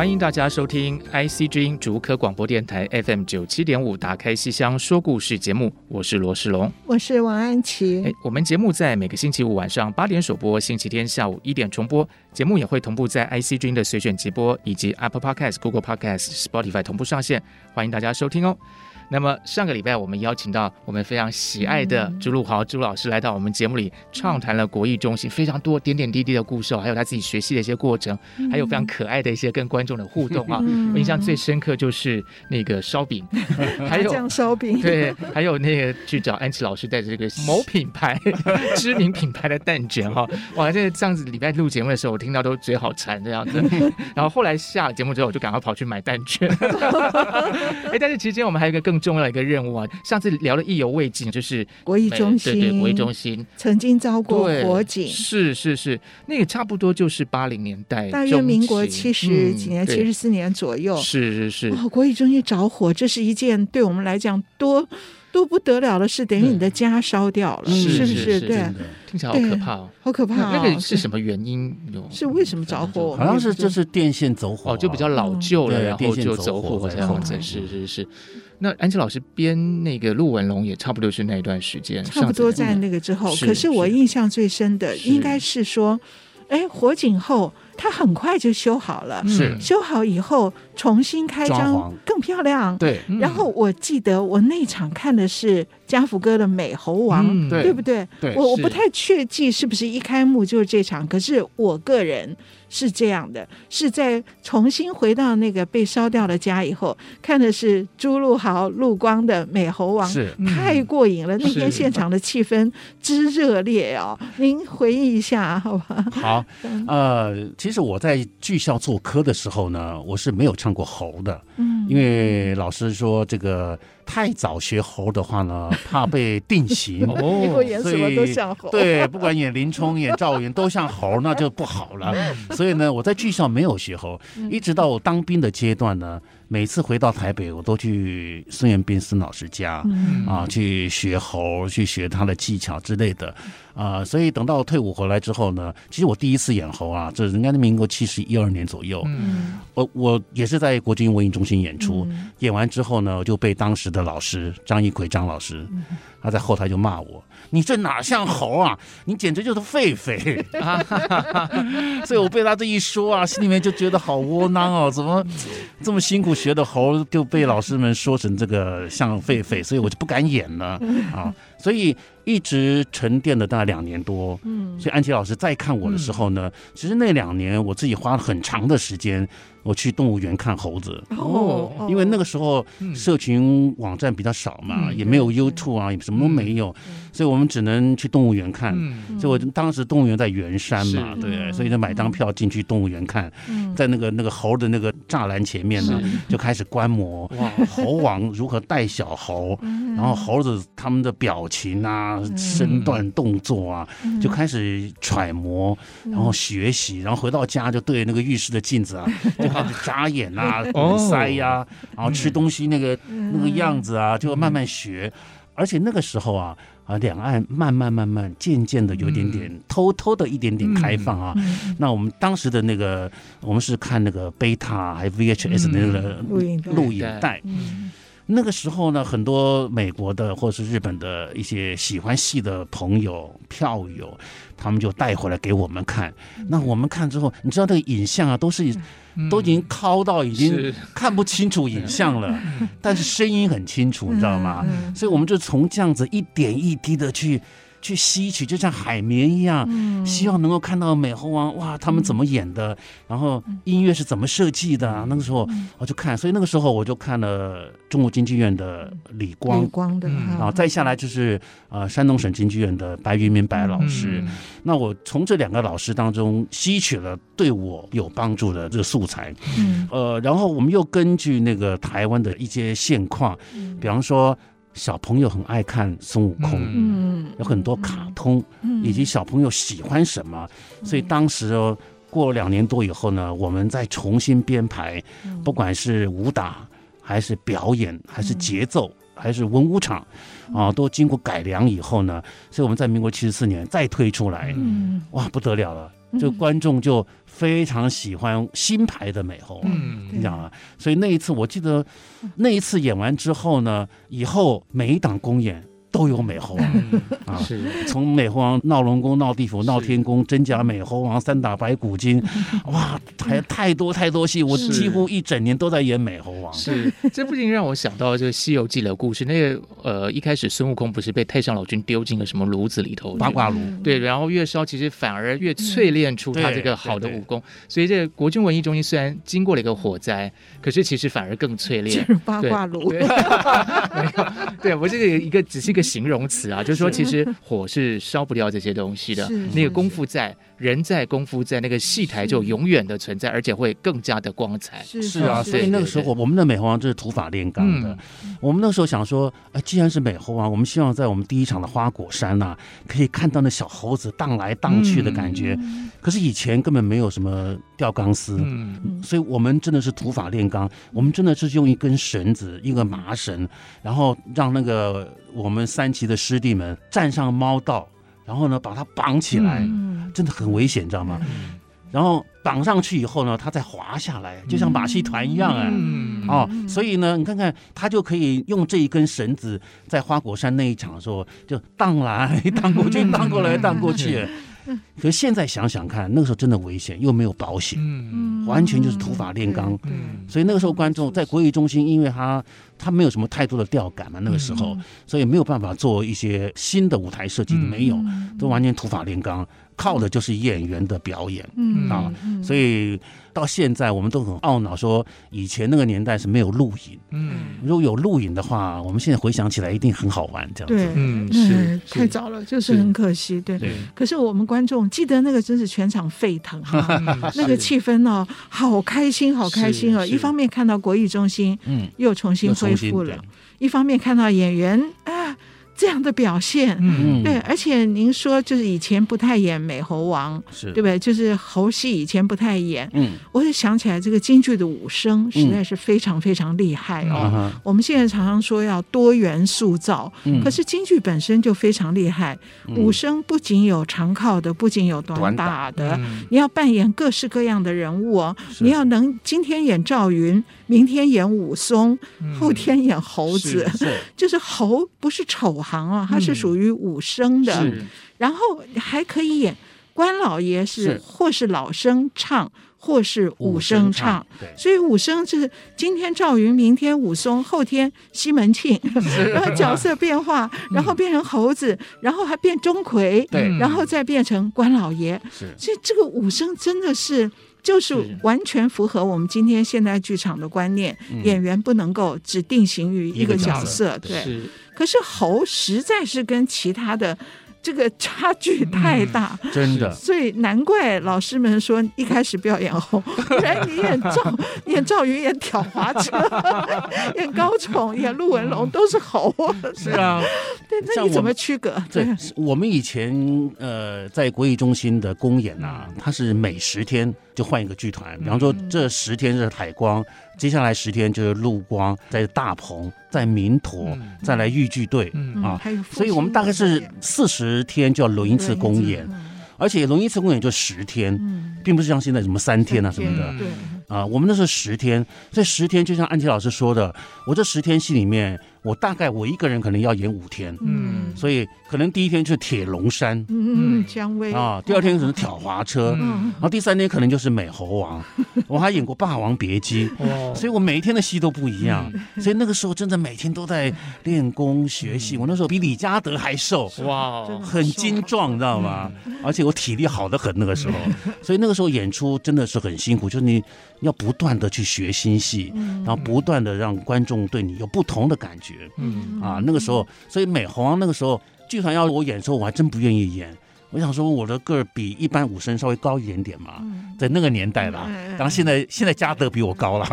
欢迎大家收听 IC 之音竹科广播电台 FM 九七点五，打开西厢说故事节目，我是罗世龙，我是王安琪。哎，我们节目在每个星期五晚上八点首播，星期天下午一点重播。节目也会同步在 IC 之音的随选直播以及 Apple Podcast、Google Podcast、Spotify 同步上线，欢迎大家收听哦。那么上个礼拜，我们邀请到我们非常喜爱的朱露豪朱老师来到我们节目里，畅谈了国艺中心非常多点点滴滴的故事，还有他自己学习的一些过程，还有非常可爱的一些跟观众的互动啊。我印象最深刻就是那个烧饼，还有酱烧饼，对，还有那个去找安琪老师带着这个某品牌 知名品牌的蛋卷哈。哇，这这样子礼拜录节目的时候，我听到都嘴好馋这样子。然后后来下了节目之后，我就赶快跑去买蛋卷。哎，但是其实今天我们还有一个更。重要一个任务啊！上次聊的意犹未尽，就是国艺中心，对对，国艺中心曾经遭过火警，是是是，那个差不多就是八零年代，大约民国七十几年、七十四年左右，是是是。哦，国艺中心着火，这是一件对我们来讲多多不得了的事，等于你的家烧掉了，是不是？对，听起来好可怕哦，好可怕。那个是什么原因？是为什么着火？好像是就是电线走火，哦，就比较老旧了，然后就走火这样子，是是是。那安琪老师编那个陆文龙也差不多是那一段时间，差不多在那个之后。可是我印象最深的应该是说，哎，火警后他很快就修好了，是修好以后重新开张更漂亮。对，然后我记得我那场看的是家福哥的《美猴王》，对不对？我我不太确记是不是一开幕就是这场，可是我个人。是这样的，是在重新回到那个被烧掉的家以后，看的是朱露豪、陆光的《美猴王》，是、嗯、太过瘾了。那天现场的气氛之热烈哦，您回忆一下好吧？好，呃，其实我在剧校做科的时候呢，我是没有唱过猴的，嗯，因为老师说这个。太早学猴的话呢，怕被定型。哦，演什么都像猴。对，不管演林冲、演赵云都像猴，那就不好了。所以呢，我在剧校没有学猴，一直到我当兵的阶段呢。每次回到台北，我都去孙元斌孙老师家，嗯、啊，去学猴，去学他的技巧之类的，啊，所以等到退伍回来之后呢，其实我第一次演猴啊，这人家的民国七十一二年左右，嗯，我我也是在国军文艺中心演出，嗯、演完之后呢，我就被当时的老师张一奎张老师，他在后台就骂我。你这哪像猴啊！你简直就是狒狒啊，所以我被他这一说啊，心里面就觉得好窝囊哦，怎么这么辛苦学的猴就被老师们说成这个像狒狒，所以我就不敢演了啊，所以一直沉淀了大概两年多。嗯，所以安琪老师再看我的时候呢，其实那两年我自己花了很长的时间。我去动物园看猴子。哦，因为那个时候社群网站比较少嘛，嗯、也没有 YouTube 啊，也什么都没有，嗯、所以我们只能去动物园看。嗯、所以我当时动物园在圆山嘛，对，所以就买张票进去动物园看，嗯、在那个那个猴的那个栅栏前面呢，就开始观摩哇，猴王如何带小猴，嗯、然后猴子他们的表情啊、嗯、身段动作啊，就开始揣摩，然后学习，然后回到家就对那个浴室的镜子啊。就开始眨眼啊，堵塞呀、啊，然后吃东西那个、嗯、那个样子啊，就慢慢学。而且那个时候啊，啊，两岸慢慢慢慢渐渐的有点点偷偷的一点点开放啊。那我们当时的那个，我们是看那个贝塔还 VHS 那个录影录影带。那个时候呢，很多美国的或者是日本的一些喜欢戏的朋友票友，他们就带回来给我们看。那我们看之后，你知道那个影像啊，都是。都已经拷到已经看不清楚影像了，但是声音很清楚，你知道吗？所以我们就从这样子一点一滴的去去吸取，就像海绵一样，嗯、希望能够看到美猴王哇，他们怎么演的，然后音乐是怎么设计的。那个时候我就看，所以那个时候我就看了中国京剧院的李光，李光的，然后再下来就是呃山东省京剧院的白云明白老师。嗯、那我从这两个老师当中吸取了对我有帮助的这个素材，嗯，呃，然后我们又根据那个台湾的一些现况，比方说。小朋友很爱看孙悟空，嗯，有很多卡通，以及小朋友喜欢什么，所以当时哦，过了两年多以后呢，我们再重新编排，不管是武打，还是表演，还是节奏，还是文武场，啊，都经过改良以后呢，所以我们在民国七十四年再推出来，哇，不得了了，这观众就。非常喜欢新牌的美猴王，嗯，你知道吗？所以那一次，我记得那一次演完之后呢，以后每一档公演。都有美猴王啊，是从美猴王闹龙宫、闹地府、闹天宫、真假美猴王、三打白骨精，哇，还太多太多戏，我几乎一整年都在演美猴王。是，这不禁让我想到这个《西游记》的故事。那个呃，一开始孙悟空不是被太上老君丢进了什么炉子里头，八卦炉。对，然后越烧其实反而越淬炼出他这个好的武功。所以这个国军文艺中心虽然经过了一个火灾，可是其实反而更淬炼。八卦炉。没有，对我这个一个只是一个。形容词啊，就是说，其实火是烧不掉这些东西的。那个功夫在，人在，功夫在，那个戏台就永远的存在，而且会更加的光彩。是啊，所以那个时候，我们的美猴王就是土法炼钢的。我们那时候想说，哎，既然是美猴王，我们希望在我们第一场的花果山呐，可以看到那小猴子荡来荡去的感觉。可是以前根本没有什么吊钢丝，所以我们真的是土法炼钢。我们真的是用一根绳子，一个麻绳，然后让那个。我们三旗的师弟们站上猫道，然后呢，把它绑起来，嗯、真的很危险，你知道吗？嗯、然后绑上去以后呢，它再滑下来，就像马戏团一样哎、啊，嗯、哦，所以呢，你看看，他就可以用这一根绳子，在花果山那一场的时候，就荡来荡过去，荡过来荡过去。可是现在想想看，那个时候真的危险，又没有保险，嗯、完全就是土法炼钢。嗯、所以那个时候观众在国艺中心，因为他他没有什么太多的调感嘛，那个时候，所以没有办法做一些新的舞台设计，没有，都完全土法炼钢。靠的就是演员的表演，嗯。啊，所以到现在我们都很懊恼，说以前那个年代是没有录影，嗯，如果有录影的话，我们现在回想起来一定很好玩，这样子，对，嗯，是太早了，就是很可惜，对。可是我们观众记得那个真是全场沸腾哈，那个气氛哦，好开心，好开心哦！一方面看到国艺中心，嗯，又重新恢复了，一方面看到演员啊。这样的表现，嗯，对，而且您说就是以前不太演美猴王，是。对不对？就是猴戏以前不太演，嗯，我就想起来这个京剧的武生实在是非常非常厉害哦。我们现在常常说要多元塑造，嗯。可是京剧本身就非常厉害。武生不仅有长靠的，不仅有短打的，你要扮演各式各样的人物哦。你要能今天演赵云，明天演武松，后天演猴子，就是猴不是丑。行啊，他是属于武生的，嗯、然后还可以演关老爷是，或是老生唱，或是武生唱，所以武生就是今天赵云，明天武松，后天西门庆，然后角色变化，然后变成猴子，嗯、然后还变钟馗，对，然后再变成关老爷，所以这个武生真的是。就是完全符合我们今天现代剧场的观念，嗯、演员不能够只定型于一个角色，对。是。可是猴实在是跟其他的。这个差距太大，嗯、真的，所以难怪老师们说一开始不要演猴，不然你演赵演赵云、演挑滑车、演高宠、演陆文龙都是猴，是啊，对，那你怎么区隔？对，我们以前呃在国艺中心的公演啊，它是每十天就换一个剧团，比方说这十天是海光。接下来十天就是陆光，在大鹏，在民陀，再来豫剧队啊，所以我们大概是四十天就要轮一次公演，而且轮一次公演就十天，并不是像现在什么三天啊什么的。啊、呃，我们那是十天，这十天就像安琪老师说的，我这十天戏里面。我大概我一个人可能要演五天，嗯，所以可能第一天就是铁龙山，嗯，姜维啊，第二天可能挑滑车，嗯，然后第三天可能就是美猴王，我还演过霸王别姬，哦，所以我每一天的戏都不一样，所以那个时候真的每天都在练功学戏，我那时候比李嘉德还瘦，哇，很精壮，你知道吗？而且我体力好的很那个时候，所以那个时候演出真的是很辛苦，就是你要不断的去学新戏，然后不断的让观众对你有不同的感觉。嗯啊，那个时候，所以美猴王那个时候，剧团要我演的时候，我还真不愿意演。我想说，我的个儿比一般武生稍微高一点点嘛，在那个年代吧。当然现在现在嘉德比我高了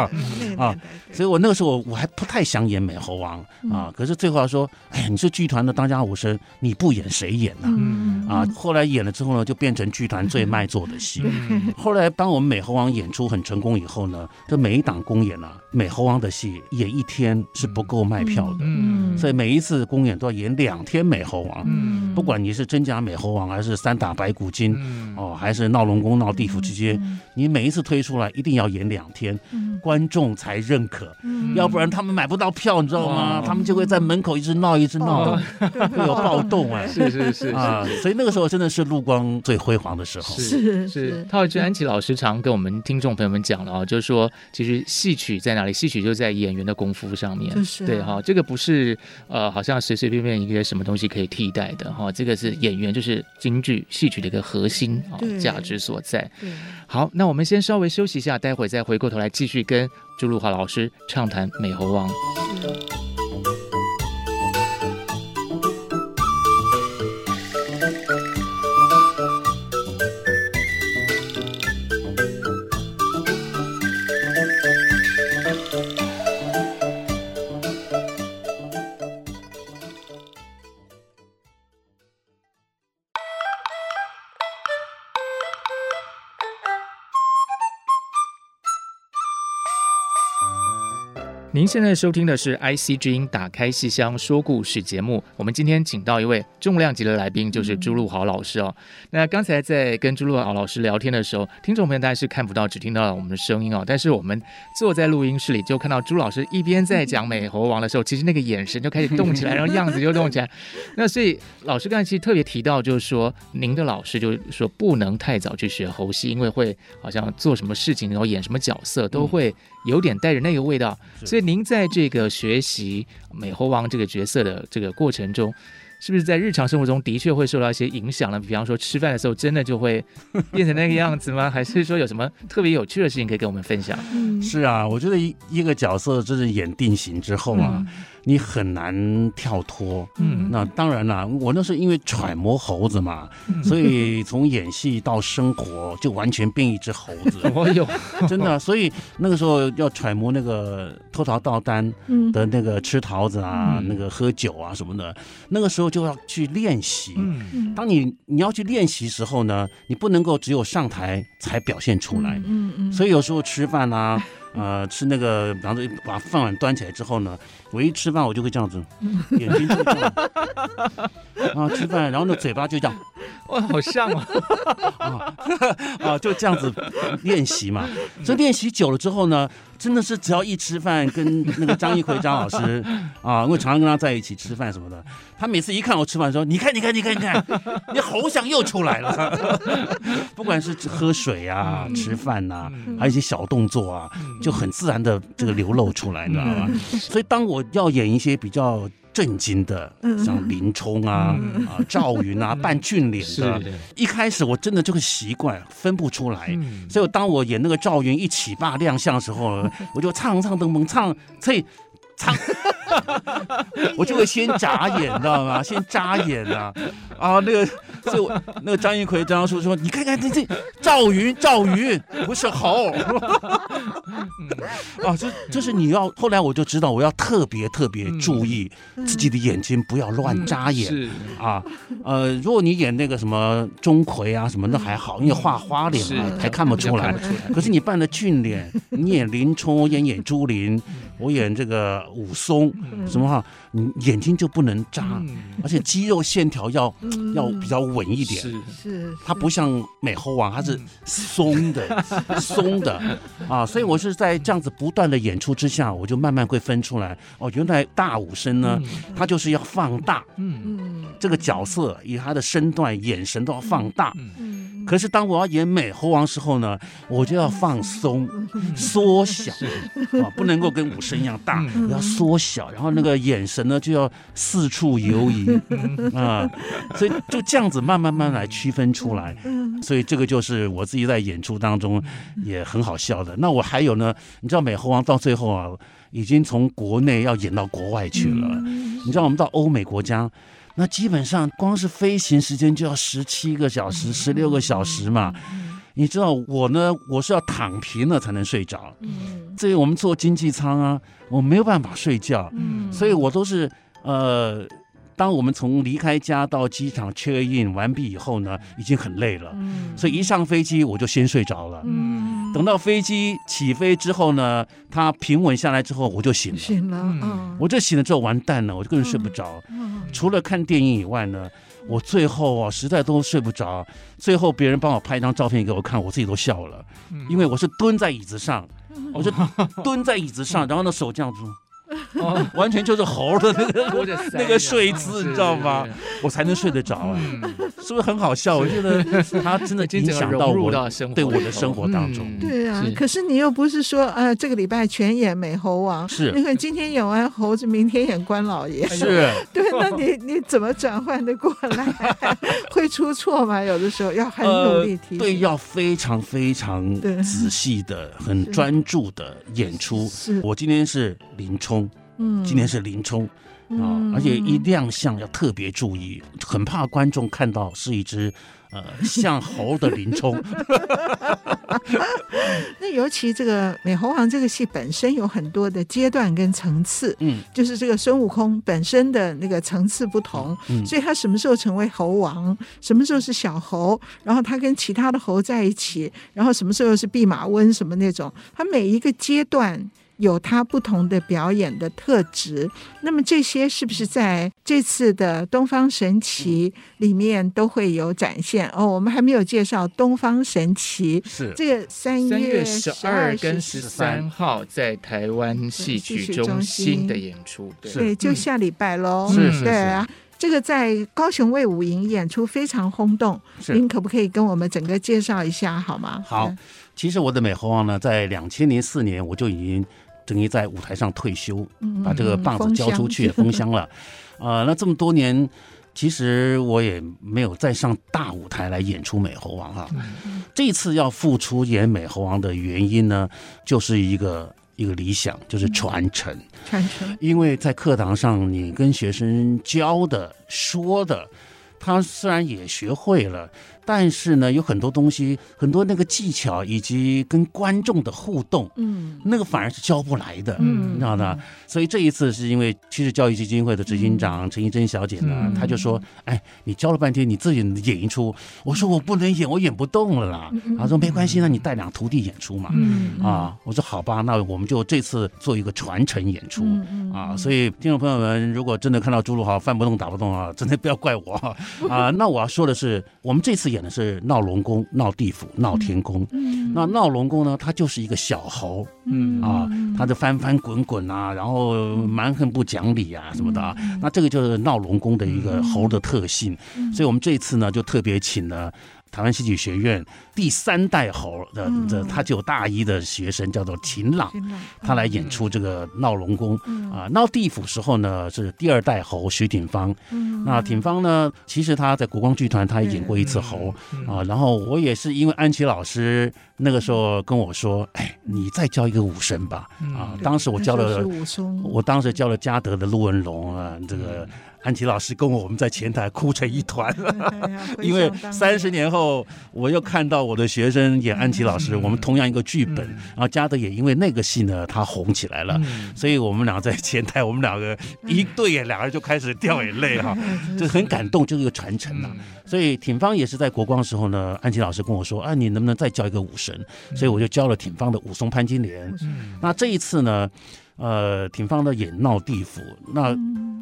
啊，所以我那个时候我还不太想演美猴王啊。可是最后他说：“哎呀，你是剧团的当家武生，你不演谁演呢？”啊，后来演了之后呢，就变成剧团最卖座的戏。后来当我们美猴王演出很成功以后呢，这每一档公演啊，美猴王的戏演一天是不够卖票的，所以每一次公演都要演两天美猴王。不管你是真假美猴王还是。是三打白骨精，哦，还是闹龙宫、闹地府之间，你每一次推出来一定要演两天，观众才认可，要不然他们买不到票，你知道吗？他们就会在门口一直闹，一直闹，会有暴动 哎，是是是啊，所以那个时候真的是陆光最辉煌的时候。是是，套一句安琪老师常跟我们听众朋友们讲了啊，就是说，其实戏曲在哪里？戏曲就在演员的功夫上面，对哈，这个不是呃，好像随随便便一个什么东西可以替代的哈，这个是演员就是经。剧戏曲的一个核心啊，价值所在。好，那我们先稍微休息一下，待会再回过头来继续跟朱露华老师畅谈《美猴王》。您现在收听的是 IC 之音打开戏箱说故事节目。我们今天请到一位重量级的来宾，就是朱露豪老师哦。那刚才在跟朱露豪老师聊天的时候，听众朋友大家是看不到，只听到了我们的声音哦。但是我们坐在录音室里，就看到朱老师一边在讲美猴王的时候，其实那个眼神就开始动起来，然后样子就动起来。那所以老师刚才其实特别提到，就是说您的老师就是说不能太早去学猴戏，因为会好像做什么事情，然后演什么角色都会有点带着那个味道，所以。您在这个学习美猴王这个角色的这个过程中，是不是在日常生活中的确会受到一些影响呢？比方说吃饭的时候，真的就会变成那个样子吗？还是说有什么特别有趣的事情可以跟我们分享？是啊，我觉得一一个角色就是演定型之后啊。嗯你很难跳脱，嗯，那当然了，我那是因为揣摩猴子嘛，所以从演戏到生活就完全变一只猴子。我有，真的，所以那个时候要揣摩那个偷桃倒单的那个吃桃子啊，那个喝酒啊什么的，那个时候就要去练习。嗯，当你你要去练习时候呢，你不能够只有上台才表现出来。嗯嗯，所以有时候吃饭啊。呃，吃那个，比方说把饭碗端起来之后呢，我一吃饭我就会这样子，眼睛就这样啊，吃饭，然后呢嘴巴就这样，哇，好像啊，啊，啊，就这样子练习嘛。所以练习久了之后呢，真的是只要一吃饭，跟那个张一奎张老师 啊，因为常常跟他在一起吃饭什么的，他每次一看我吃饭说，你看，你看，你看，你看，你喉响又出来了。不管是喝水啊、吃饭呐、啊，还有一些小动作啊。就很自然的这个流露出来，你知道吗？所以当我要演一些比较震惊的，像林冲啊、啊赵云啊扮俊脸的，一开始我真的就会习惯分不出来。所以当我演那个赵云一起霸亮相的时候，我就唱唱登蹦唱，所以唱，我就会先眨眼，你知道吗？先眨眼啊啊那个。所以我那个张一奎张叔说：“你看看这这赵云，赵云不是猴。”啊，这这是你要。后来我就知道，我要特别特别注意自己的眼睛，不要乱眨眼。是啊，呃，如果你演那个什么钟馗啊什么那还好，因为画花脸嘛，还看不出来。可是你扮的俊脸，你演林冲，演演朱琳，我演这个武松，什么哈，你眼睛就不能眨，而且肌肉线条要要比较稳一点。是。是，它不像美猴王，它是松的 松的。啊，所以我是在这样子不断的演出之下，我就慢慢会分出来，哦，原来大武生呢，他就是要放大，嗯。嗯，这个角色以他的身段、眼神都要放大，嗯，可是当我要演美猴王时候呢，我就要放松、缩小。啊，不能够跟武生一样大，要缩小，然后那个眼神呢就要四处游移 啊，所以就这样子慢慢慢来区分出来，所以这个就是我自己在演出当中也很好笑的。那我还有呢，你知道美猴王到最后啊，已经从国内要演到国外去了。你知道我们到欧美国家，那基本上光是飞行时间就要十七个小时、十六个小时嘛。你知道我呢，我是要躺平了才能睡着。这个我们坐经济舱啊，我没有办法睡觉，嗯所以我都是呃。当我们从离开家到机场 check in 完毕以后呢，已经很累了，嗯、所以一上飞机我就先睡着了。嗯、等到飞机起飞之后呢，它平稳下来之后，我就醒了。醒了，嗯、我这醒了之后完蛋了，我就根本睡不着。嗯、除了看电影以外呢，我最后啊实在都睡不着。最后别人帮我拍一张照片给我看，我自己都笑了，因为我是蹲在椅子上，我就蹲在椅子上，然后呢手这样子。哦，完全就是猴的 那个那个睡姿，你知道吗？我才能睡得着啊，是不是很好笑？我觉得他真的 影响到我，对我的生活当中。对啊，可是你又不是说，呃，这个礼拜全演美猴王，是，你看今天演完猴子，明天演关老爷，是，对，那你你怎么转换的过来？会出错吗？有的时候要很努力提，对，要非常非常仔细的、很专注的演出。是。我今天是林冲。嗯，今天是林冲啊，嗯、而且一亮相要特别注意，很怕观众看到是一只呃像猴的林冲。那尤其这个《美猴王》这个戏本身有很多的阶段跟层次，嗯，就是这个孙悟空本身的那个层次不同，嗯，所以他什么时候成为猴王，什么时候是小猴，然后他跟其他的猴在一起，然后什么时候是弼马温什么那种，他每一个阶段。有它不同的表演的特质，那么这些是不是在这次的东方神奇里面都会有展现？哦，我们还没有介绍东方神奇，是这个三月十二跟十三号在台湾戏曲中心的演出，对，对，就下礼拜喽。是是是，对啊，这个在高雄卫武营演出非常轰动，您可不可以跟我们整个介绍一下好吗？好，其实我的美猴王呢，在两千零四年我就已经。等于在舞台上退休，把这个棒子交出去封箱了，啊、呃，那这么多年，其实我也没有再上大舞台来演出美猴王哈。这次要复出演美猴王的原因呢，就是一个一个理想，就是传承。传承，因为在课堂上，你跟学生教的、说的，他虽然也学会了。但是呢，有很多东西，很多那个技巧，以及跟观众的互动，嗯，那个反而是教不来的，嗯，你知道吗？所以这一次是因为其实教育基金会的执行长陈怡贞小姐呢，她就说：“哎，你教了半天，你自己演一出。”我说：“我不能演，我演不动了啦。”她说：“没关系，那你带两徒弟演出嘛。”啊，我说：“好吧，那我们就这次做一个传承演出啊。”所以听众朋友们，如果真的看到朱露豪翻不动打不动啊，真的不要怪我 啊。那我要说的是，我们这次演。演的是闹龙宫、闹地府、闹天宫。嗯，那闹龙宫呢，他就是一个小猴，嗯啊，他就翻翻滚滚啊，然后蛮横不讲理啊什么的啊。那这个就是闹龙宫的一个猴的特性。所以我们这次呢，就特别请了。台湾戏曲学院第三代猴的这，他就有大一的学生叫做秦朗，他来演出这个闹龙宫啊。闹地府时候呢，是第二代猴徐挺芳。那挺芳呢，其实他在国光剧团他也演过一次猴啊。然后我也是因为安琪老师那个时候跟我说，哎，你再教一个武生吧啊。当时我教了，我当时教了嘉德的陆文龙啊，这个。安琪老师跟我们在前台哭成一团，因为三十年后我又看到我的学生演安琪老师，我们同样一个剧本，然后嘉德也因为那个戏呢，他红起来了，所以我们俩在前台，我们两个一对眼，两个人就开始掉眼泪哈，就很感动，就是一个传承呐。所以挺芳也是在国光的时候呢，安琪老师跟我说啊，你能不能再教一个武神？所以我就教了挺芳的武松潘金莲。那这一次呢？呃，挺放的演闹地府，那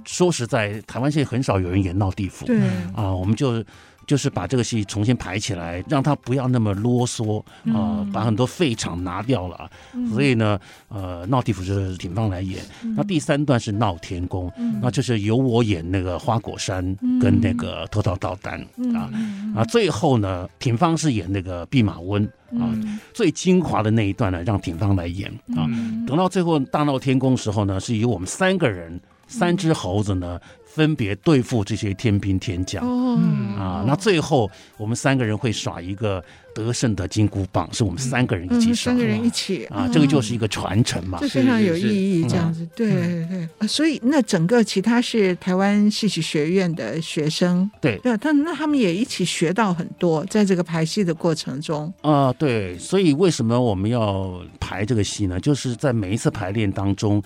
说实在，台湾现在很少有人演闹地府，对。啊，我们就。就是把这个戏重新排起来，让他不要那么啰嗦啊、呃，把很多废场拿掉了。嗯、所以呢，呃，闹地府就是挺芳来演。嗯、那第三段是闹天宫，嗯、那就是由我演那个花果山跟那个偷桃导弹、嗯、啊啊，最后呢，挺方是演那个弼马温啊，嗯、最精华的那一段呢，让挺方来演啊。等到最后大闹天宫的时候呢，是由我们三个人，三只猴子呢。分别对付这些天兵天将，嗯。啊，那最后我们三个人会耍一个得胜的金箍棒，是我们三个人一起耍，三个人一起。啊，这个就是一个传承嘛，这非常有意义，这样子，对对对，所以那整个其他是台湾戏曲学院的学生，对。对，他那他们也一起学到很多，在这个排戏的过程中。啊，对，所以为什么我们要排这个戏呢？就是在每一次排练当中。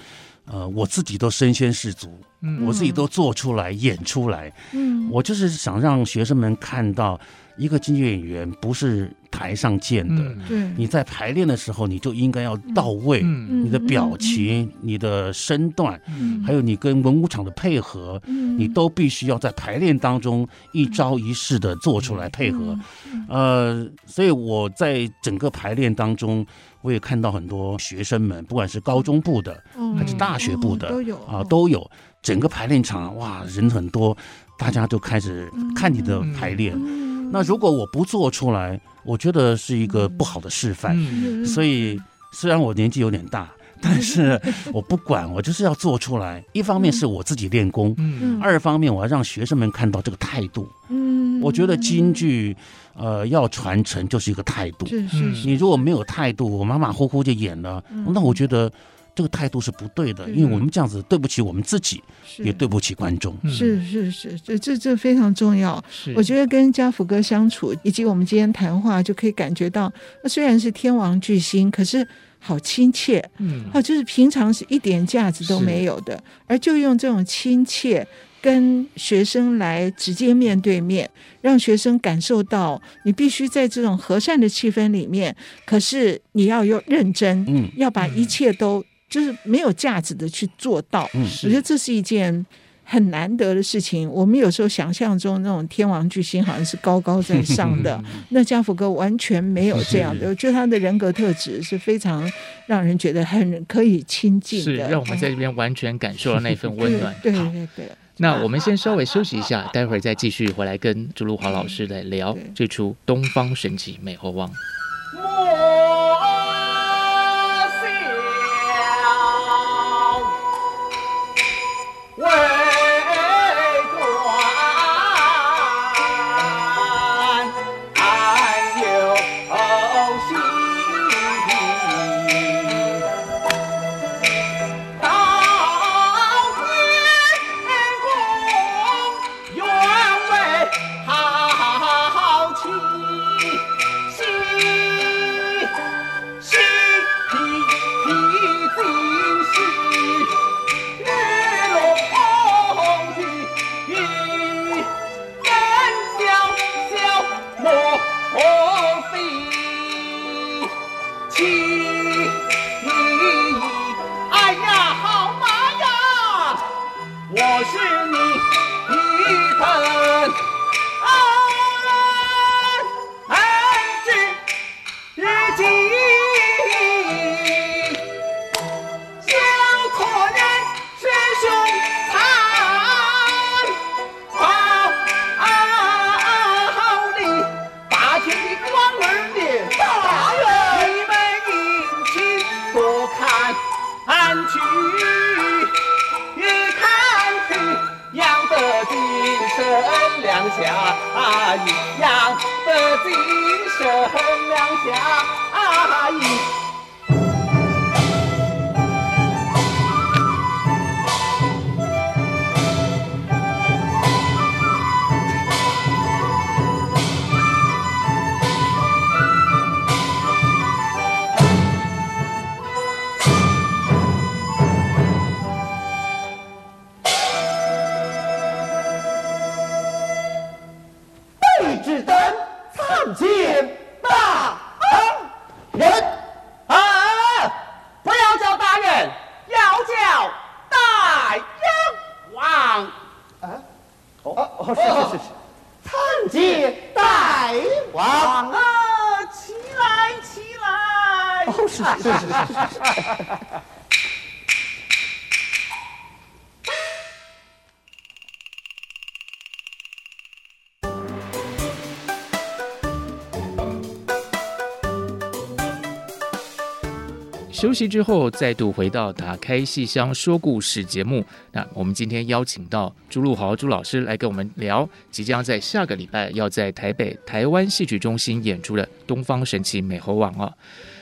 呃，我自己都身先士卒，嗯，我自己都做出来演出来，嗯，我就是想让学生们看到，一个京剧演员不是台上见的，对，你在排练的时候，你就应该要到位，你的表情、你的身段，还有你跟文武场的配合，你都必须要在排练当中一招一式的做出来配合，呃，所以我在整个排练当中。我也看到很多学生们，不管是高中部的还是大学部的，都有。啊，都有。整个排练场哇，人很多，大家都开始看你的排练。那如果我不做出来，我觉得是一个不好的示范。所以虽然我年纪有点大，但是我不管，我就是要做出来。一方面是我自己练功，二方面我要让学生们看到这个态度。我觉得京剧。呃，要传承就是一个态度。是是是。你如果没有态度，我马马虎虎就演了，嗯、那我觉得这个态度是不对的，因为我们这样子对不起我们自己，也对不起观众。是是是，这这这非常重要。我觉得跟家福哥相处，以及我们今天谈话，就可以感觉到，那虽然是天王巨星，可是好亲切。嗯，啊，就是平常是一点架子都没有的，而就用这种亲切。跟学生来直接面对面，让学生感受到你必须在这种和善的气氛里面，可是你要有认真，嗯，要把一切都就是没有价值的去做到。嗯，我觉得这是一件很难得的事情。我们有时候想象中那种天王巨星好像是高高在上的，那家福哥完全没有这样的。我觉得他的人格特质是非常让人觉得很可以亲近的，是让我们在这边完全感受到那份 温暖。对对对，对。那我们先稍微休息一下，待会儿再继续回来跟朱露华老师来聊这出《东方神起美猴王》。休息之后，再度回到《打开戏箱说故事》节目。那我们今天邀请到朱陆豪朱老师来跟我们聊，即将在下个礼拜要在台北台湾戏曲中心演出的《东方神奇美猴王》啊。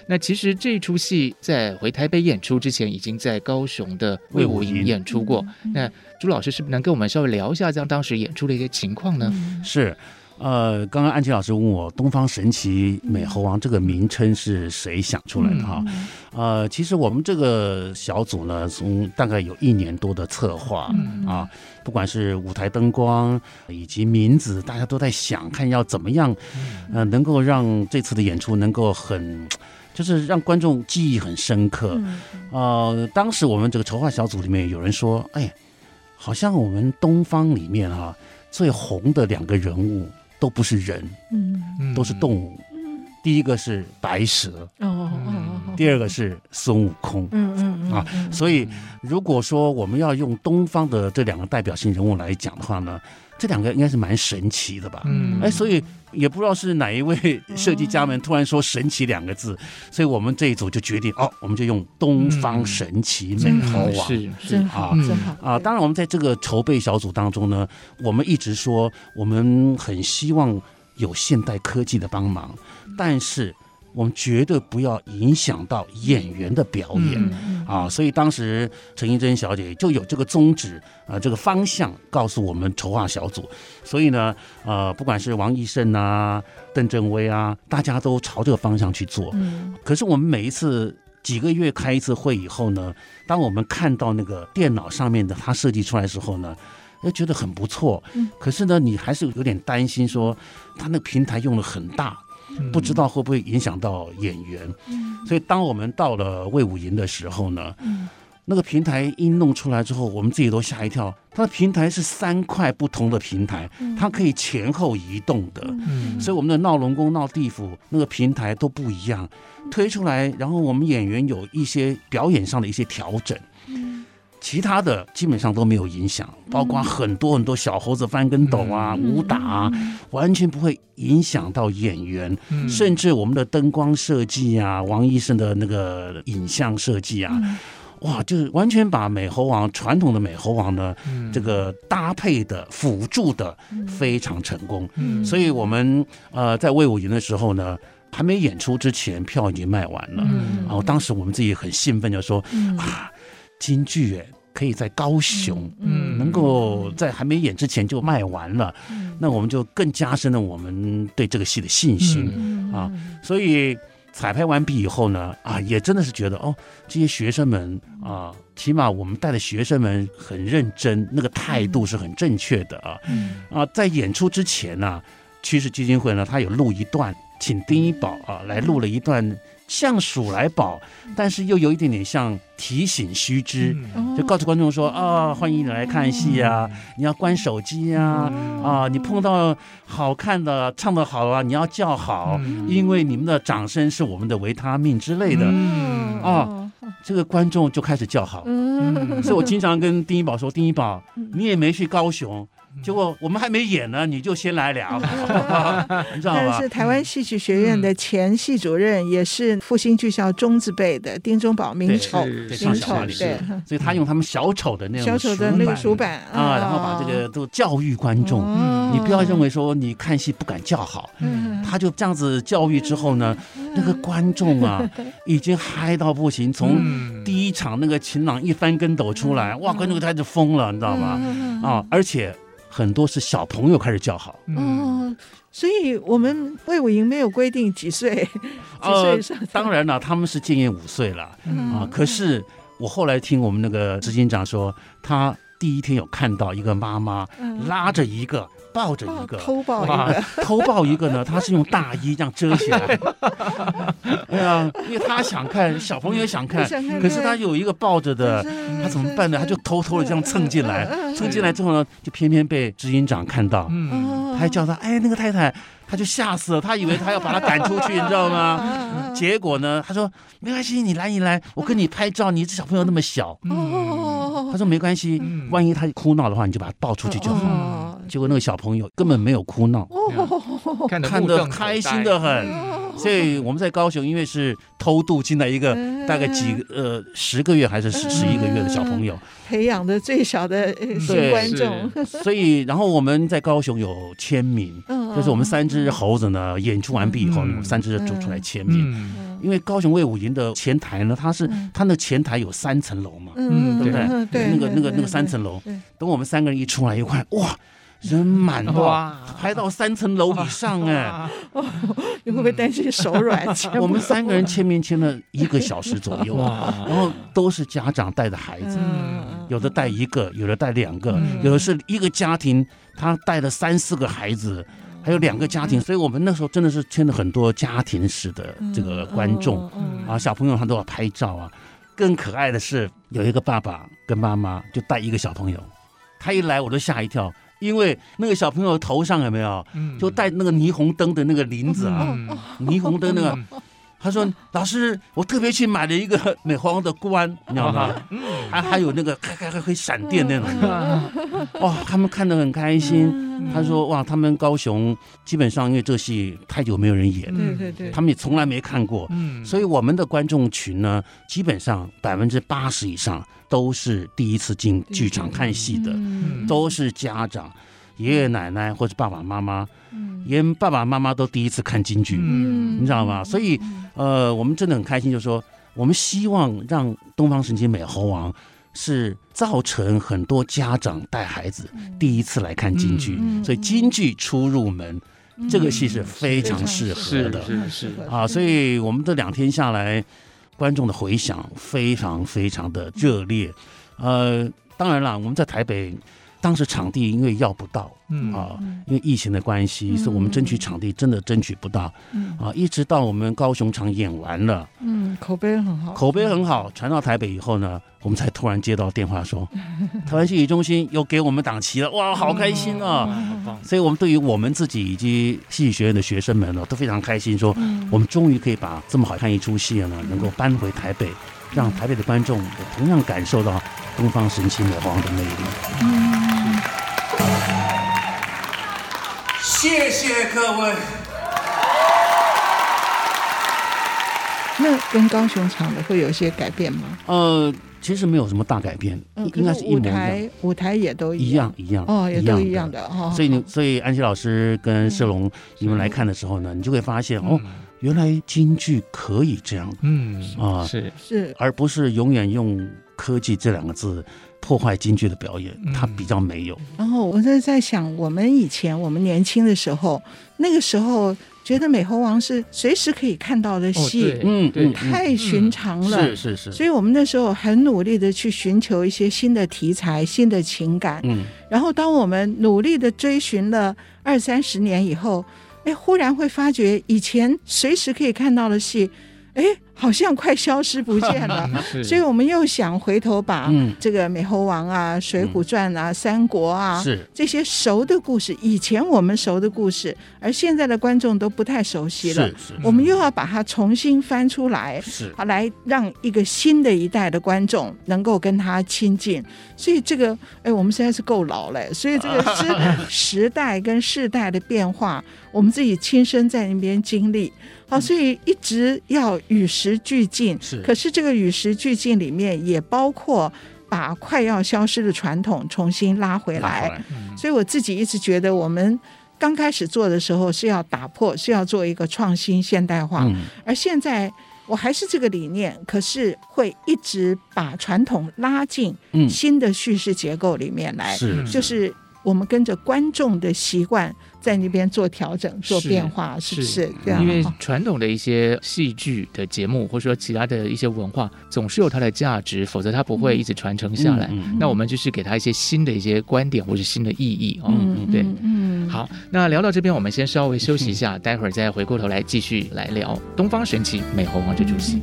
那其实这出戏在回台北演出之前，已经在高雄的魏武营演出过。那朱老师是不是能跟我们稍微聊一下这样当时演出的一些情况呢？是。呃，刚刚安琪老师问我“东方神奇美猴王”这个名称是谁想出来的哈？嗯、呃，其实我们这个小组呢，从大概有一年多的策划、嗯、啊，不管是舞台灯光以及名字，大家都在想看要怎么样，呃，能够让这次的演出能够很，就是让观众记忆很深刻。嗯、呃，当时我们这个筹划小组里面有人说：“哎，好像我们东方里面哈、啊、最红的两个人物。”都不是人，嗯，都是动物。嗯，第一个是白蛇，哦，第二个是孙悟空，嗯嗯啊，所以如果说我们要用东方的这两个代表性人物来讲的话呢，这两个应该是蛮神奇的吧？嗯，哎，所以也不知道是哪一位设计家们突然说“神奇”两个字，所以我们这一组就决定哦，我们就用“东方神奇美猴王”，是是啊，真好啊！当然，我们在这个筹备小组当中呢，我们一直说我们很希望有现代科技的帮忙，但是。我们绝对不要影响到演员的表演、嗯、啊！所以当时陈映真小姐就有这个宗旨啊，这个方向告诉我们筹划小组。所以呢，呃，不管是王义胜啊、邓正威啊，大家都朝这个方向去做。嗯、可是我们每一次几个月开一次会以后呢，当我们看到那个电脑上面的他设计出来的时候呢，又觉得很不错。可是呢，你还是有点担心，说他那个平台用的很大。不知道会不会影响到演员，所以当我们到了魏武营的时候呢，那个平台一弄出来之后，我们自己都吓一跳。它的平台是三块不同的平台，它可以前后移动的，所以我们的闹龙宫、闹地府那个平台都不一样，推出来，然后我们演员有一些表演上的一些调整。其他的基本上都没有影响，包括很多很多小猴子翻跟斗啊、嗯、武打啊，完全不会影响到演员，嗯、甚至我们的灯光设计啊、王医生的那个影像设计啊，嗯、哇，就是完全把美猴王传统的美猴王呢，嗯、这个搭配的辅助的非常成功。嗯、所以我们呃在魏武营的时候呢，还没演出之前票已经卖完了，嗯、然后当时我们自己很兴奋，就说、嗯、啊。京剧哎，可以在高雄，嗯，能够在还没演之前就卖完了，嗯，那我们就更加深了我们对这个戏的信心，嗯，啊，所以彩排完毕以后呢，啊，也真的是觉得哦，这些学生们啊，起码我们带的学生们很认真，那个态度是很正确的啊，嗯，啊，在演出之前呢，趋势基金会呢，他有录一段，请丁一宝啊来录了一段。像鼠来宝，但是又有一点点像提醒须知，就告诉观众说啊，欢迎你来看戏啊，你要关手机啊，啊，你碰到好看的、唱得好啊，你要叫好，因为你们的掌声是我们的维他命之类的，啊，这个观众就开始叫好，所以我经常跟丁一宝说，丁一宝，你也没去高雄。结果我们还没演呢，你就先来聊，你知道吗？是台湾戏曲学院的前系主任，也是复兴剧校中字辈的丁中宝，名丑，名丑，对，所以他用他们小丑的那种小丑的那个书板啊，然后把这个都教育观众。你不要认为说你看戏不敢叫好，他就这样子教育之后呢，那个观众啊，已经嗨到不行。从第一场那个情郎一翻跟斗出来，哇，观众他就疯了，你知道吗？啊，而且。很多是小朋友开始叫好，嗯，所以我们魏武营没有规定几岁，几岁上、呃。当然了，他们是建议五岁了，嗯、啊。可是我后来听我们那个执行长说，他第一天有看到一个妈妈拉着一个。抱着一个偷抱一个，偷抱一个呢？他是用大衣这样遮起来。哎呀，因为他想看，小朋友也想看，可是他有一个抱着的，他怎么办呢？他就偷偷的这样蹭进来，蹭进来之后呢，就偏偏被执行长看到，他还叫他，哎，那个太太，他就吓死了，他以为他要把他赶出去，你知道吗？结果呢，他说没关系，你来你来，我跟你拍照。你这小朋友那么小，他说没关系，万一他哭闹的话，你就把他抱出去就好。结果那个小朋友根本没有哭闹，看得开心的很。所以我们在高雄，因为是偷渡进来一个大概几呃十个月还是十十一个月的小朋友，培养的最小的新观众。所以，然后我们在高雄有签名，就是我们三只猴子呢演出完毕以后，三只就走出来签名。因为高雄卫武营的前台呢，它是它那前台有三层楼嘛，对不对？对，那个那个那个三层楼，等我们三个人一出来一块，哇！人满哇，排到三层楼以上哎，哦你会不会担心手软？我们三个人签名签了一个小时左右，然后都是家长带着孩子，有的带一个，有的带两个，有的是一个家庭他带了三四个孩子，还有两个家庭，所以我们那时候真的是签了很多家庭式的这个观众。啊，小朋友他都要拍照啊。更可爱的是有一个爸爸跟妈妈就带一个小朋友，他一来我都吓一跳。因为那个小朋友头上有没有，就带那个霓虹灯的那个铃子啊，霓虹灯那个，他说老师，我特别去买了一个 美猴王的冠，你知道吗？还还有那个开开开会闪电那种，哇，他们看得很开心。他说哇，他们高雄基本上因为这戏太久没有人演，对对对，他们也从来没看过，所以我们的观众群呢，基本上百分之八十以上。都是第一次进剧场看戏的，都是家长、爷爷奶奶或者爸爸妈妈，连爸爸妈妈都第一次看京剧，你知道吗？所以，呃，我们真的很开心，就是说，我们希望让《东方神起美猴王》是造成很多家长带孩子第一次来看京剧，所以京剧初入门，这个戏是非常适合的，是是啊，所以我们这两天下来。观众的回响非常非常的热烈，呃，当然了，我们在台北，当时场地因为要不到，嗯。啊，因为疫情的关系，所以我们争取场地真的争取不到，啊，一直到我们高雄场演完了，嗯，口碑很好，口碑很好，传到台北以后呢，我们才突然接到电话说，台湾戏曲中心又给我们档期了，哇，好开心啊！所以，我们对于我们自己以及戏曲学院的学生们呢，都非常开心。说，我们终于可以把这么好看一出戏呢，能够搬回台北，让台北的观众也同样感受到《东方神起美猴王》的魅力。谢谢各位。那跟高雄场的会有一些改变吗？呃。其实没有什么大改变，应该是一模一样。舞台舞台也都一样一样哦，也都一样的哦。所以你所以安琪老师跟社龙你们来看的时候呢，你就会发现哦，原来京剧可以这样，嗯啊是是，而不是永远用科技这两个字破坏京剧的表演，它比较没有。然后我在在想，我们以前我们年轻的时候，那个时候。觉得美猴王是随时可以看到的戏，嗯，对，太寻常了，是是是。所以我们那时候很努力的去寻求一些新的题材、新的情感，嗯。然后当我们努力的追寻了二三十年以后，哎，忽然会发觉以前随时可以看到的戏，哎。好像快消失不见了，所以我们又想回头把这个美猴王啊、嗯、水浒传啊、三国啊是。这些熟的故事，以前我们熟的故事，而现在的观众都不太熟悉了，我们又要把它重新翻出来，是。啊，来让一个新的一代的观众能够跟他亲近。所以这个，哎，我们实在是够老了，所以这个 是时代跟世代的变化，我们自己亲身在那边经历。好，所以一直要与时俱进。是，可是这个与时俱进里面也包括把快要消失的传统重新拉回来。所以我自己一直觉得，我们刚开始做的时候是要打破，是要做一个创新现代化。而现在我还是这个理念，可是会一直把传统拉进新的叙事结构里面来。是，就是我们跟着观众的习惯。在那边做调整、做变化，是，是不是这样？因为传统的一些戏剧的节目，或者说其他的一些文化，总是有它的价值，否则它不会一直传承下来。嗯、那我们就是给它一些新的一些观点，或者新的意义哦。嗯，对，嗯。好，那聊到这边，我们先稍微休息一下，待会儿再回过头来继续来聊《东方神起美猴王》这出戏。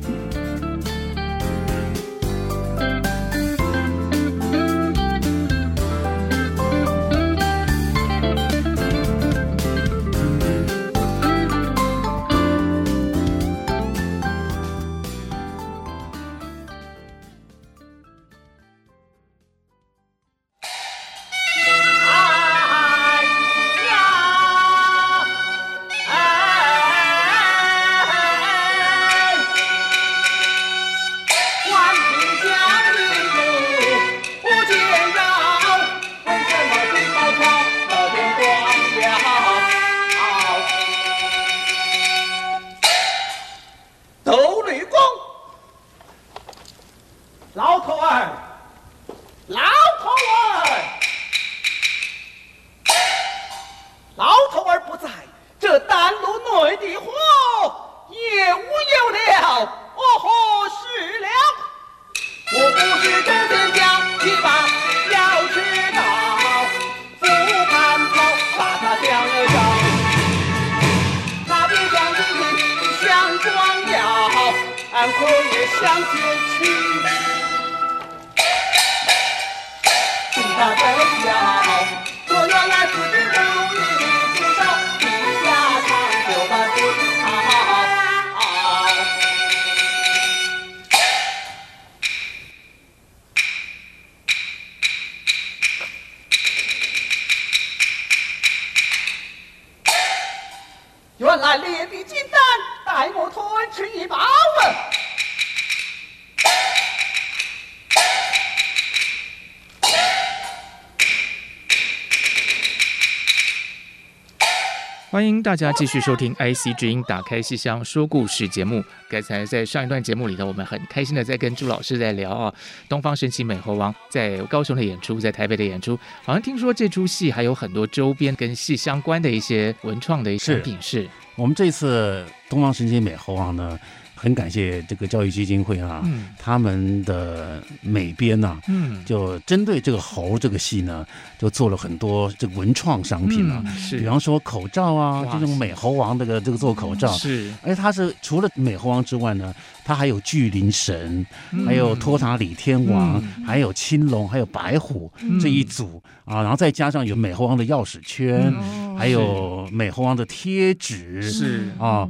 大家继续收听 IC 之音打开戏箱说故事节目。刚才在上一段节目里头，我们很开心的在跟朱老师在聊啊，东方神奇美猴王在高雄的演出，在台北的演出，好像听说这出戏还有很多周边跟戏相关的一些文创的产品。是，是我们这次东方神奇美猴王呢。很感谢这个教育基金会啊，嗯、他们的美编呐、啊，嗯，就针对这个猴这个戏呢，就做了很多这个文创商品啊，嗯、是，比方说口罩啊，这种美猴王这个这个做口罩。是，而且它是除了美猴王之外呢，它还有巨灵神，嗯、还有托塔李天王，嗯、还有青龙，还有白虎、嗯、这一组。啊，然后再加上有美猴王的钥匙圈，嗯、还有美猴王的贴纸。是。啊。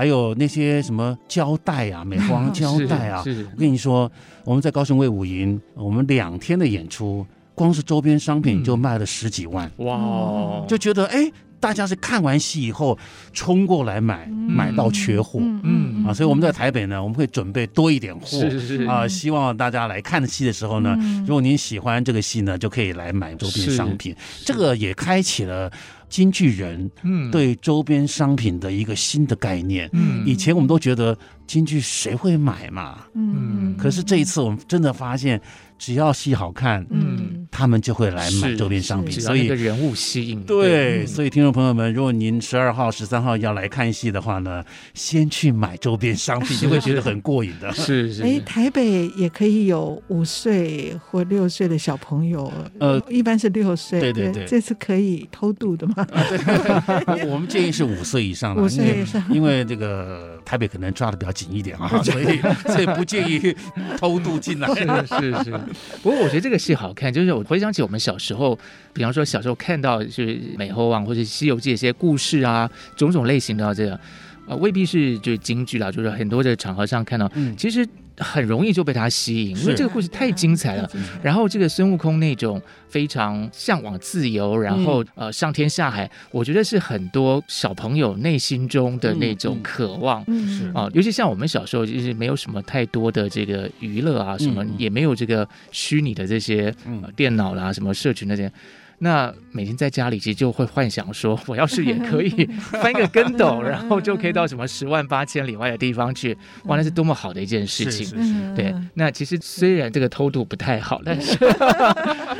还有那些什么胶带啊，美猴王 胶带啊，我跟你说，我们在高雄卫武营，我们两天的演出，光是周边商品就卖了十几万，哇、嗯！就觉得哎，大家是看完戏以后冲过来买，嗯、买到缺货，嗯啊，所以我们在台北呢，我们会准备多一点货，是是。啊，希望大家来看戏的时候呢，如果您喜欢这个戏呢，就可以来买周边商品，这个也开启了。京剧人对周边商品的一个新的概念。嗯，以前我们都觉得京剧谁会买嘛？嗯，可是这一次我们真的发现。只要戏好看，嗯，他们就会来买周边商品，所以人物吸引。对，所以听众朋友们，如果您十二号、十三号要来看戏的话呢，先去买周边商品，就会觉得很过瘾的。是 是。哎，台北也可以有五岁或六岁的小朋友，呃，一般是六岁。对对对，这次可以偷渡的吗？对，我们建议是五岁以上的，五岁以上，因为这个台北可能抓的比较紧一点啊，所以所以不建议偷渡进来。是是是。不过我觉得这个戏好看，就是我回想起我们小时候，比方说小时候看到就是美猴王或者西游记一些故事啊，种种类型的这样。啊，未必是就是京剧啦，就是很多的场合上看到，嗯，其实。很容易就被他吸引，因为这个故事太精彩了。然后这个孙悟空那种非常向往自由，然后呃上天下海，我觉得是很多小朋友内心中的那种渴望。嗯，啊，尤其像我们小时候，就是没有什么太多的这个娱乐啊，什么也没有这个虚拟的这些电脑啦，什么社群那些。那每天在家里其实就会幻想说，我要是也可以 翻个跟斗，然后就可以到什么十万八千里外的地方去，哇，那是多么好的一件事情。对，那其实虽然这个偷渡不太好，但是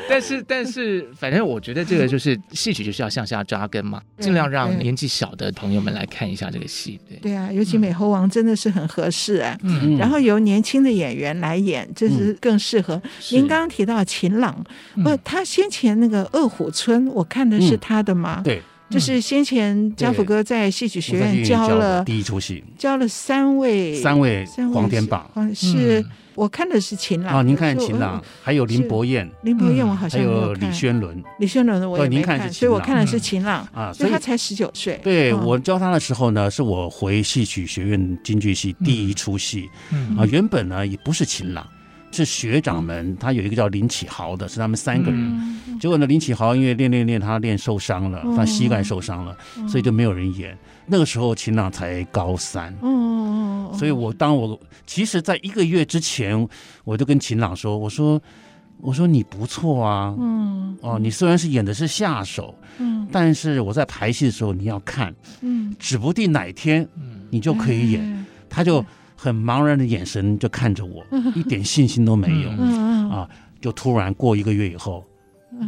但是 但是，反正我觉得这个就是戏曲就是要向下扎根嘛，尽量让年纪小的朋友们来看一下这个戏。对对啊，尤其美猴王真的是很合适啊。嗯，然后由年轻的演员来演，这是更适合。您刚刚提到秦朗，不，他先前那个恶。虎村，我看的是他的吗？对，就是先前家福哥在戏曲学院教了第一出戏，教了三位，三位黄天霸，是我看的是秦朗。啊，您看秦朗，还有林伯彦，林伯彦我好像还有李宣伦，李宣伦的我也没看，所以我看的是秦朗。啊，所以他才十九岁。对，我教他的时候呢，是我回戏曲学院京剧系第一出戏，啊，原本呢也不是秦朗。是学长们，他有一个叫林启豪的，是他们三个人。嗯、结果呢，林启豪因为练练练，他练受伤了，他膝盖受伤了，嗯、所以就没有人演。那个时候秦朗才高三，嗯、所以我当我其实在一个月之前，我就跟秦朗说：“我说，我说你不错啊，嗯，哦，你虽然是演的是下手，嗯，但是我在排戏的时候你要看，嗯，指不定哪天你就可以演。嗯”他就。很茫然的眼神就看着我，一点信心都没有啊！就突然过一个月以后，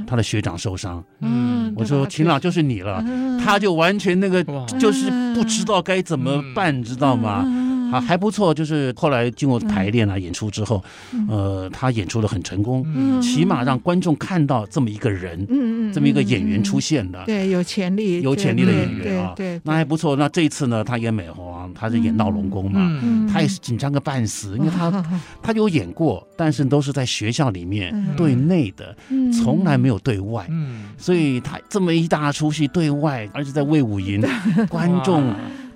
他的学长受伤，嗯，我说秦朗就是你了，他就完全那个就是不知道该怎么办，知道吗？啊，还不错。就是后来经过排练啊、演出之后，呃，他演出的很成功，起码让观众看到这么一个人，嗯嗯，这么一个演员出现的，对，有潜力、有潜力的演员啊，对，那还不错。那这一次呢，他演美猴王，他是演闹龙宫嘛，他也是紧张个半死，因为他 他有演过，但是都是在学校里面对内的，从来没有对外，所以他这么一大出戏对外，而且在魏武营，观众。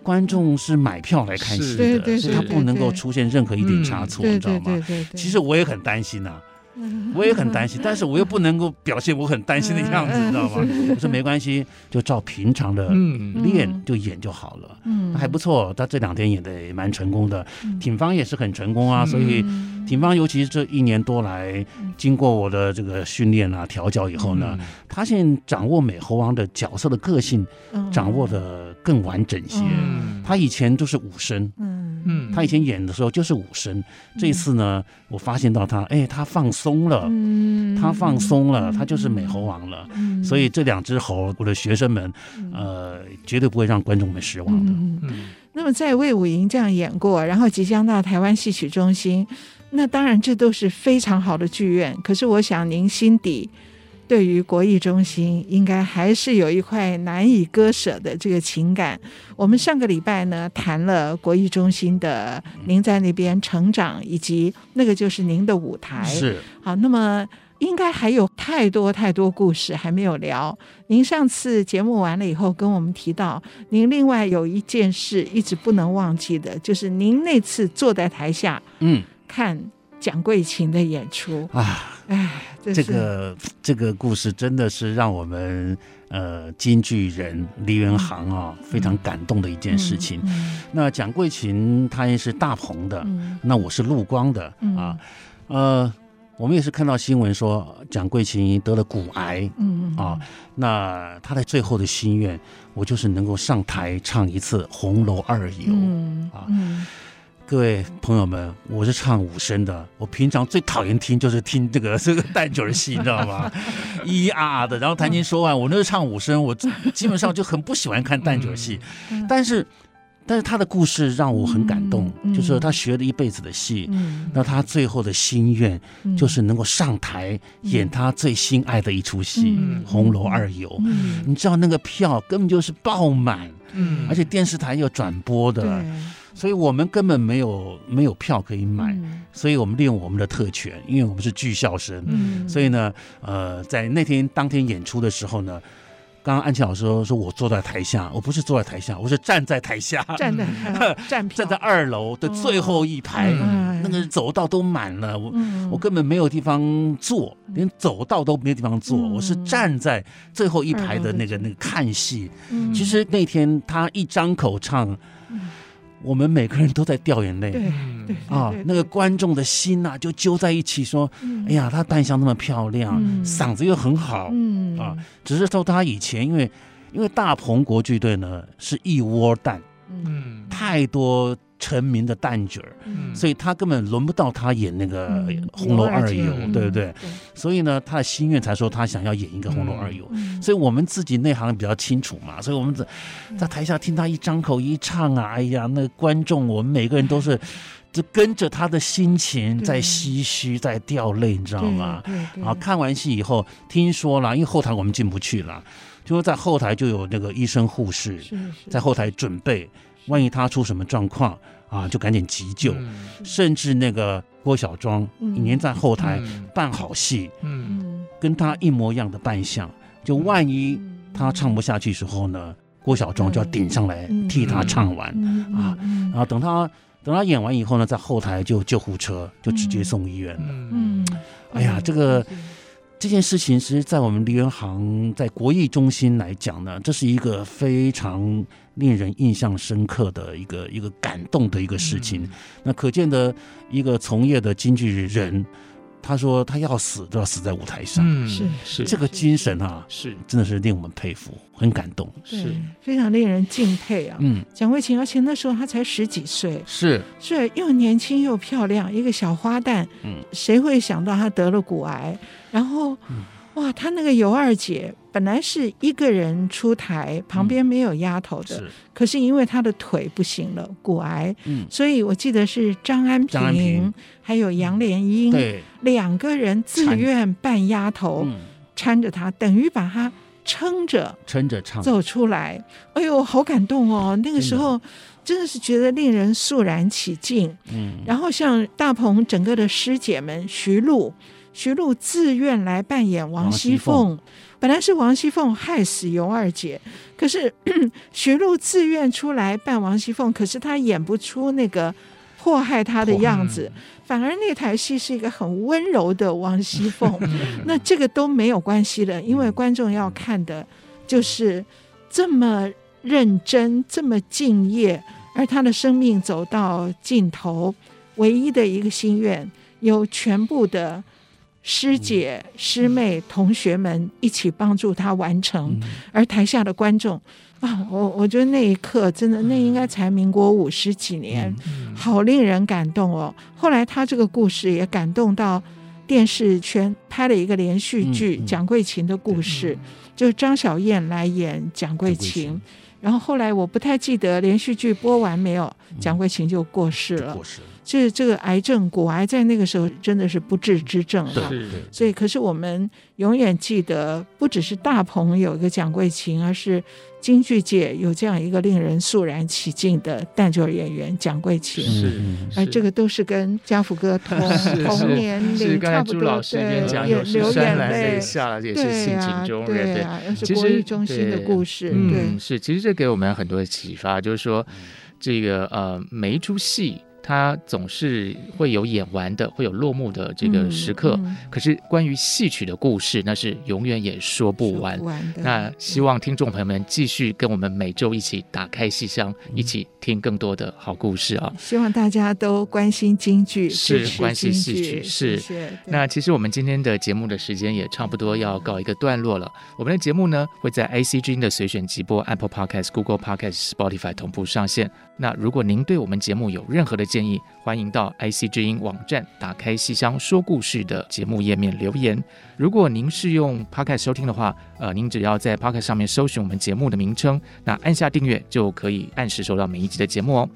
观众是买票来看戏的，所以他不能够出现任何一点差错，你知道吗？其实我也很担心呐、啊。我也很担心，但是我又不能够表现我很担心的样子，你知道吗？我说没关系，就照平常的练就演就好了。嗯，还不错，他这两天演的也蛮成功的。挺方也是很成功啊，所以挺方尤其是这一年多来，经过我的这个训练啊调教以后呢，他现在掌握美猴王的角色的个性，掌握的更完整些。他以前都是武生，嗯嗯，他以前演的时候就是武生。这一次呢，我发现到他，哎，他放松。松了，他放松了，他就是美猴王了。所以这两只猴，我的学生们，呃，绝对不会让观众们失望的。嗯，那么在魏武营这样演过，然后即将到台湾戏曲中心，那当然这都是非常好的剧院。可是我想您心底。对于国艺中心，应该还是有一块难以割舍的这个情感。我们上个礼拜呢谈了国艺中心的您在那边成长，以及那个就是您的舞台。是好，那么应该还有太多太多故事还没有聊。您上次节目完了以后跟我们提到，您另外有一件事一直不能忘记的，就是您那次坐在台下，嗯，看。蒋桂琴的演出啊，哎，这个这个故事真的是让我们呃京剧人梨园行啊、哦、非常感动的一件事情。嗯嗯、那蒋桂琴她也是大鹏的，嗯、那我是陆光的、嗯、啊，呃，我们也是看到新闻说蒋桂琴得了骨癌，嗯啊，那她的最后的心愿，我就是能够上台唱一次《红楼二游》嗯、啊。嗯各位朋友们，我是唱五声的。我平常最讨厌听就是听这个 这个旦角戏，你知道吗？咿咿啊啊的，然后谈情说爱。我那是唱五声，我基本上就很不喜欢看旦角戏。但是，但是他的故事让我很感动，就是他学了一辈子的戏，那他最后的心愿就是能够上台演他最心爱的一出戏《红楼二游》。你知道那个票根本就是爆满，而且电视台有转播的。所以我们根本没有没有票可以买，嗯、所以我们利用我们的特权，因为我们是剧校生，嗯、所以呢，呃，在那天当天演出的时候呢，刚刚安琪老师说，说我坐在台下，我不是坐在台下，我是站在台下，站在 站站在二楼的最后一排，那个走道都满了，我、嗯、我根本没有地方坐，连走道都没有地方坐，嗯、我是站在最后一排的那个那个看戏。嗯、其实那天他一张口唱。我们每个人都在掉眼泪，对啊，那个观众的心呐、啊，就揪在一起说：“哎呀，他扮相那么漂亮，嗓子又很好，啊，只是说他以前因为因为大鹏国剧队呢是一窝蛋，嗯，太多。”成名的旦角儿，嗯、所以他根本轮不到他演那个《红楼二游》，嗯、对不对？对，所以呢，他的心愿才说他想要演一个《红楼二游》。嗯、所以我们自己内行比较清楚嘛，所以我们在在台下听他一张口一唱啊，哎呀，那个观众我们每个人都是 就跟着他的心情在唏嘘，在掉泪，你知道吗？啊，看完戏以后，听说了，因为后台我们进不去了，就说在后台就有那个医生护士在后台准备。万一他出什么状况啊，就赶紧急救。嗯、甚至那个郭小庄，一年在后台扮好戏，嗯嗯、跟他一模一样的扮相。就万一他唱不下去时候呢，郭小庄就要顶上来替他唱完、嗯、啊。然后等他等他演完以后呢，在后台就救护车就直接送医院了。嗯，哎呀，这个。这件事情，其实，在我们梨园行在国艺中心来讲呢，这是一个非常令人印象深刻的一个一个感动的一个事情。嗯、那可见的一个从业的经纪人。他说：“他要死都要死在舞台上，嗯，是是。这个精神啊，是。真的是令我们佩服，很感动，是。非常令人敬佩啊。嗯，蒋慧琴，而且那时候她才十几岁，是。是又年轻又漂亮，一个小花旦，嗯，谁会想到她得了骨癌？然后哇，他那个尤二姐本来是一个人出台，旁边没有丫头的，嗯、是可是因为她的腿不行了，骨癌，嗯，所以我记得是张安平，安平还有杨莲英，对，两个人自愿扮丫头，搀着她，等于把她撑着，撑着唱走出来。哎呦，好感动哦！那个时候真的是觉得令人肃然起敬。嗯，然后像大鹏整个的师姐们，徐璐。徐璐自愿来扮演王熙凤，本来是王熙凤害死尤二姐，可是 徐璐自愿出来扮王熙凤，可是她演不出那个迫害她的样子，反而那台戏是一个很温柔的王熙凤。那这个都没有关系的，因为观众要看的就是这么认真、这么敬业，而她的生命走到尽头，唯一的一个心愿，有全部的。师姐、师妹、同学们一起帮助他完成，而台下的观众啊，我我觉得那一刻真的，那应该才民国五十几年，好令人感动哦。后来他这个故事也感动到电视圈，拍了一个连续剧《蒋桂琴的故事》，就是张小燕来演蒋桂琴。然后后来我不太记得连续剧播完没有，蒋桂琴就过世了。这这个癌症，骨癌在那个时候真的是不治之症哈！所以，可是我们永远记得，不只是大鹏有一个蒋桂琴，而是京剧界有这样一个令人肃然起敬的旦角演员蒋桂琴。是，而这个都是跟家福哥同同年龄差不多。朱老师讲有流眼泪下了，也是性情中人。对啊，又是国艺中心的故事。对，是，其实这给我们很多的启发，就是说，这个呃，每一出戏。他总是会有演完的，会有落幕的这个时刻。嗯嗯、可是关于戏曲的故事，那是永远也说不完。不完那希望听众朋友们继续跟我们每周一起打开戏箱，嗯、一起听更多的好故事啊！希望大家都关心京剧，是关心戏曲，是。那其实我们今天的节目的时间也差不多要告一个段落了。我们的节目呢会在 IC 君的随选集播、Apple Podcast、Google Podcast、Spotify 同步上线。那如果您对我们节目有任何的建议，欢迎到 IC 之音网站打开戏箱说故事的节目页面留言。如果您是用 Podcast 收听的话，呃，您只要在 Podcast 上面搜寻我们节目的名称，那按下订阅就可以按时收到每一集的节目哦。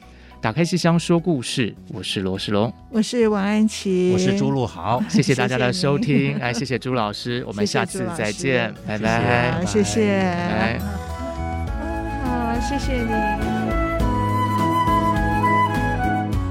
打开戏箱说故事，我是罗世龙，我是王安琪，我是朱露豪，谢谢大家的收听，哎谢谢朱老师，我们下次再见，拜拜，谢谢，好，谢谢你。